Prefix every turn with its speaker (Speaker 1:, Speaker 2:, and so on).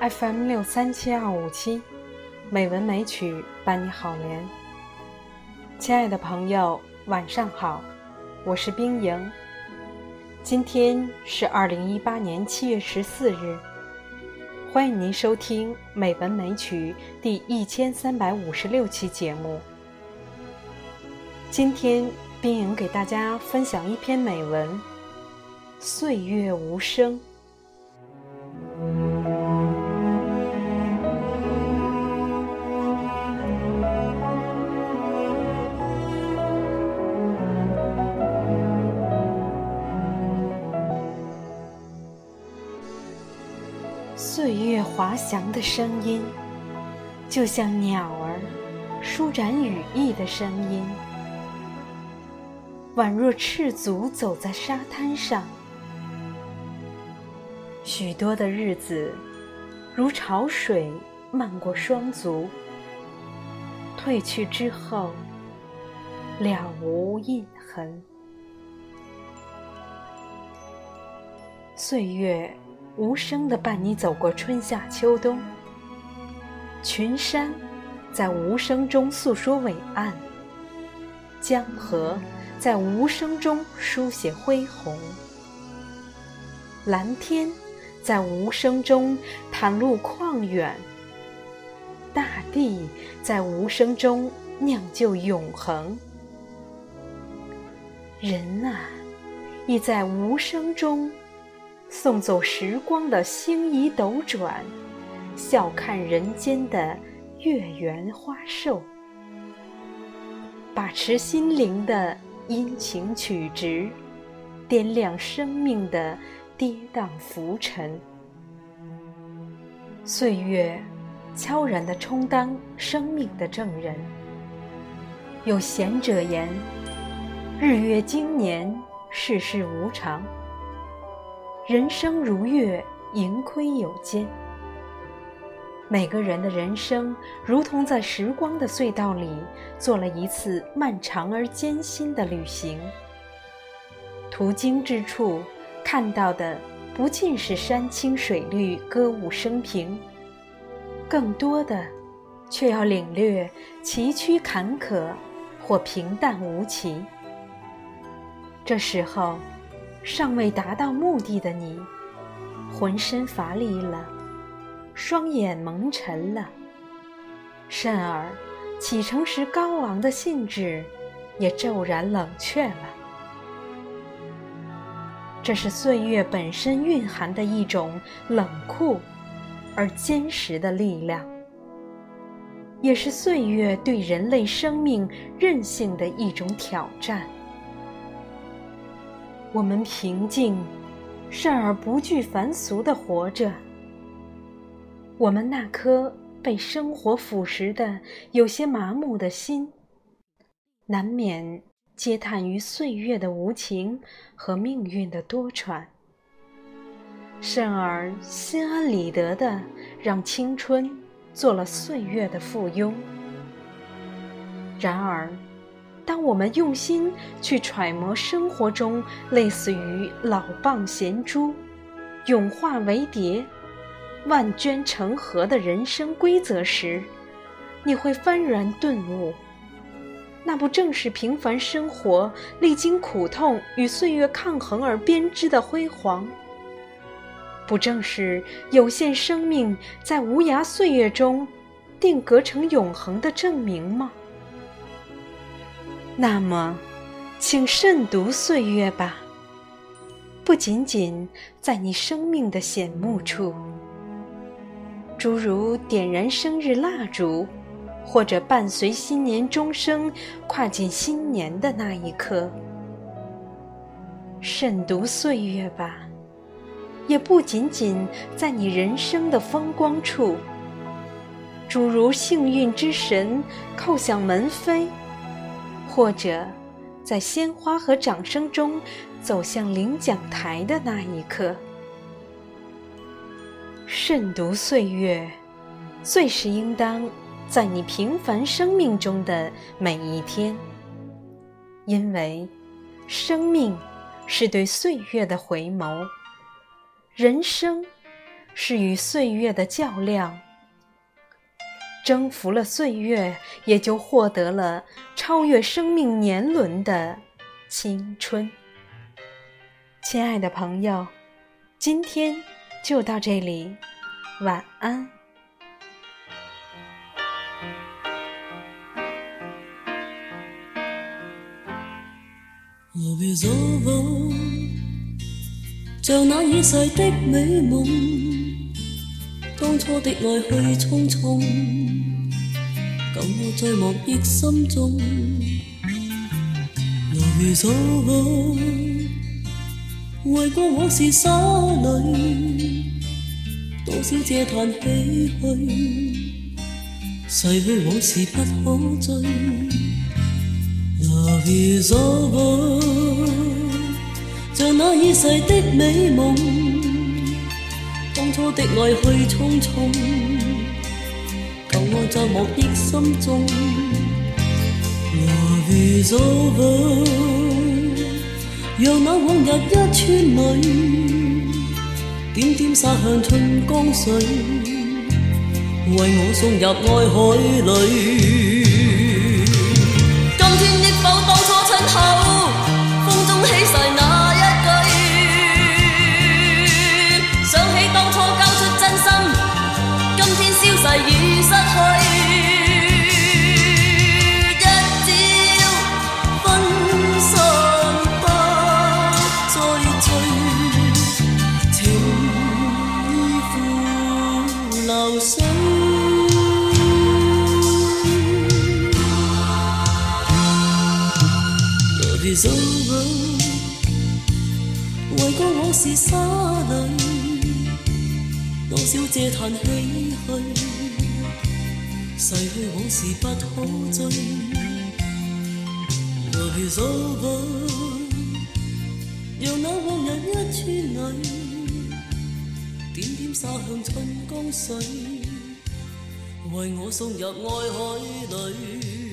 Speaker 1: FM 六三七二五七，美文美曲伴你好眠。亲爱的朋友，晚上好，我是冰莹。今天是二零一八年七月十四日，欢迎您收听《美文美曲》第一千三百五十六期节目。今天，冰莹给大家分享一篇美文，《岁月无声》。岁月滑翔的声音，就像鸟儿舒展羽翼的声音，宛若赤足走在沙滩上。许多的日子，如潮水漫过双足，褪去之后，了无印痕。岁月。无声地伴你走过春夏秋冬，群山在无声中诉说伟岸，江河在无声中书写恢宏，蓝天在无声中袒露旷远，大地在无声中酿就永恒。人啊，亦在无声中。送走时光的星移斗转，笑看人间的月圆花瘦。把持心灵的阴晴曲直，掂量生命的跌宕浮沉。岁月，悄然地充当生命的证人。有贤者言：“日月经年，世事无常。”人生如月，盈亏有间。每个人的人生，如同在时光的隧道里做了一次漫长而艰辛的旅行。途经之处，看到的不尽是山清水绿、歌舞升平，更多的，却要领略崎岖坎坷或平淡无奇。这时候。尚未达到目的的你，浑身乏力了，双眼蒙尘了。甚而，启程时高昂的兴致也骤然冷却了。这是岁月本身蕴含的一种冷酷而坚实的力量，也是岁月对人类生命韧性的一种挑战。我们平静，甚而不惧凡俗的活着。我们那颗被生活腐蚀的、有些麻木的心，难免嗟叹于岁月的无情和命运的多舛。甚而心安理得的让青春做了岁月的附庸。然而。当我们用心去揣摩生活中类似于老蚌衔珠、蛹化为蝶、万卷成河的人生规则时，你会幡然顿悟：那不正是平凡生活历经苦痛与岁月抗衡而编织的辉煌？不正是有限生命在无涯岁月中定格成永恒的证明吗？那么，请慎读岁月吧，不仅仅在你生命的显目处，诸如点燃生日蜡烛，或者伴随新年钟声跨进新年的那一刻；慎读岁月吧，也不仅仅在你人生的风光处，诸如幸运之神叩响门扉。或者，在鲜花和掌声中走向领奖台的那一刻，慎独岁月，最是应当在你平凡生命中的每一天，因为，生命是对岁月的回眸，人生是与岁月的较量。征服了岁月，也就获得了超越生命年轮的青春。亲爱的朋友，今天就到这里，晚安。
Speaker 2: 那美梦，初的愛去匆匆，舊路在忘憶心中。流如數去，為過往事灑淚，多少嗟嘆唏噓，逝去往事不可追。流如數去，像那已逝的美夢。當初的愛去匆匆，舊愛在我的心中。Love is over，讓那往日一串淚，點點灑向春江水，為我送入愛海裏。做路，為過往事灑淚，多少嗟嘆唏噓。逝去往事不可追，來做路，讓那往日一串淚。洒向春江水，为我送入爱海里。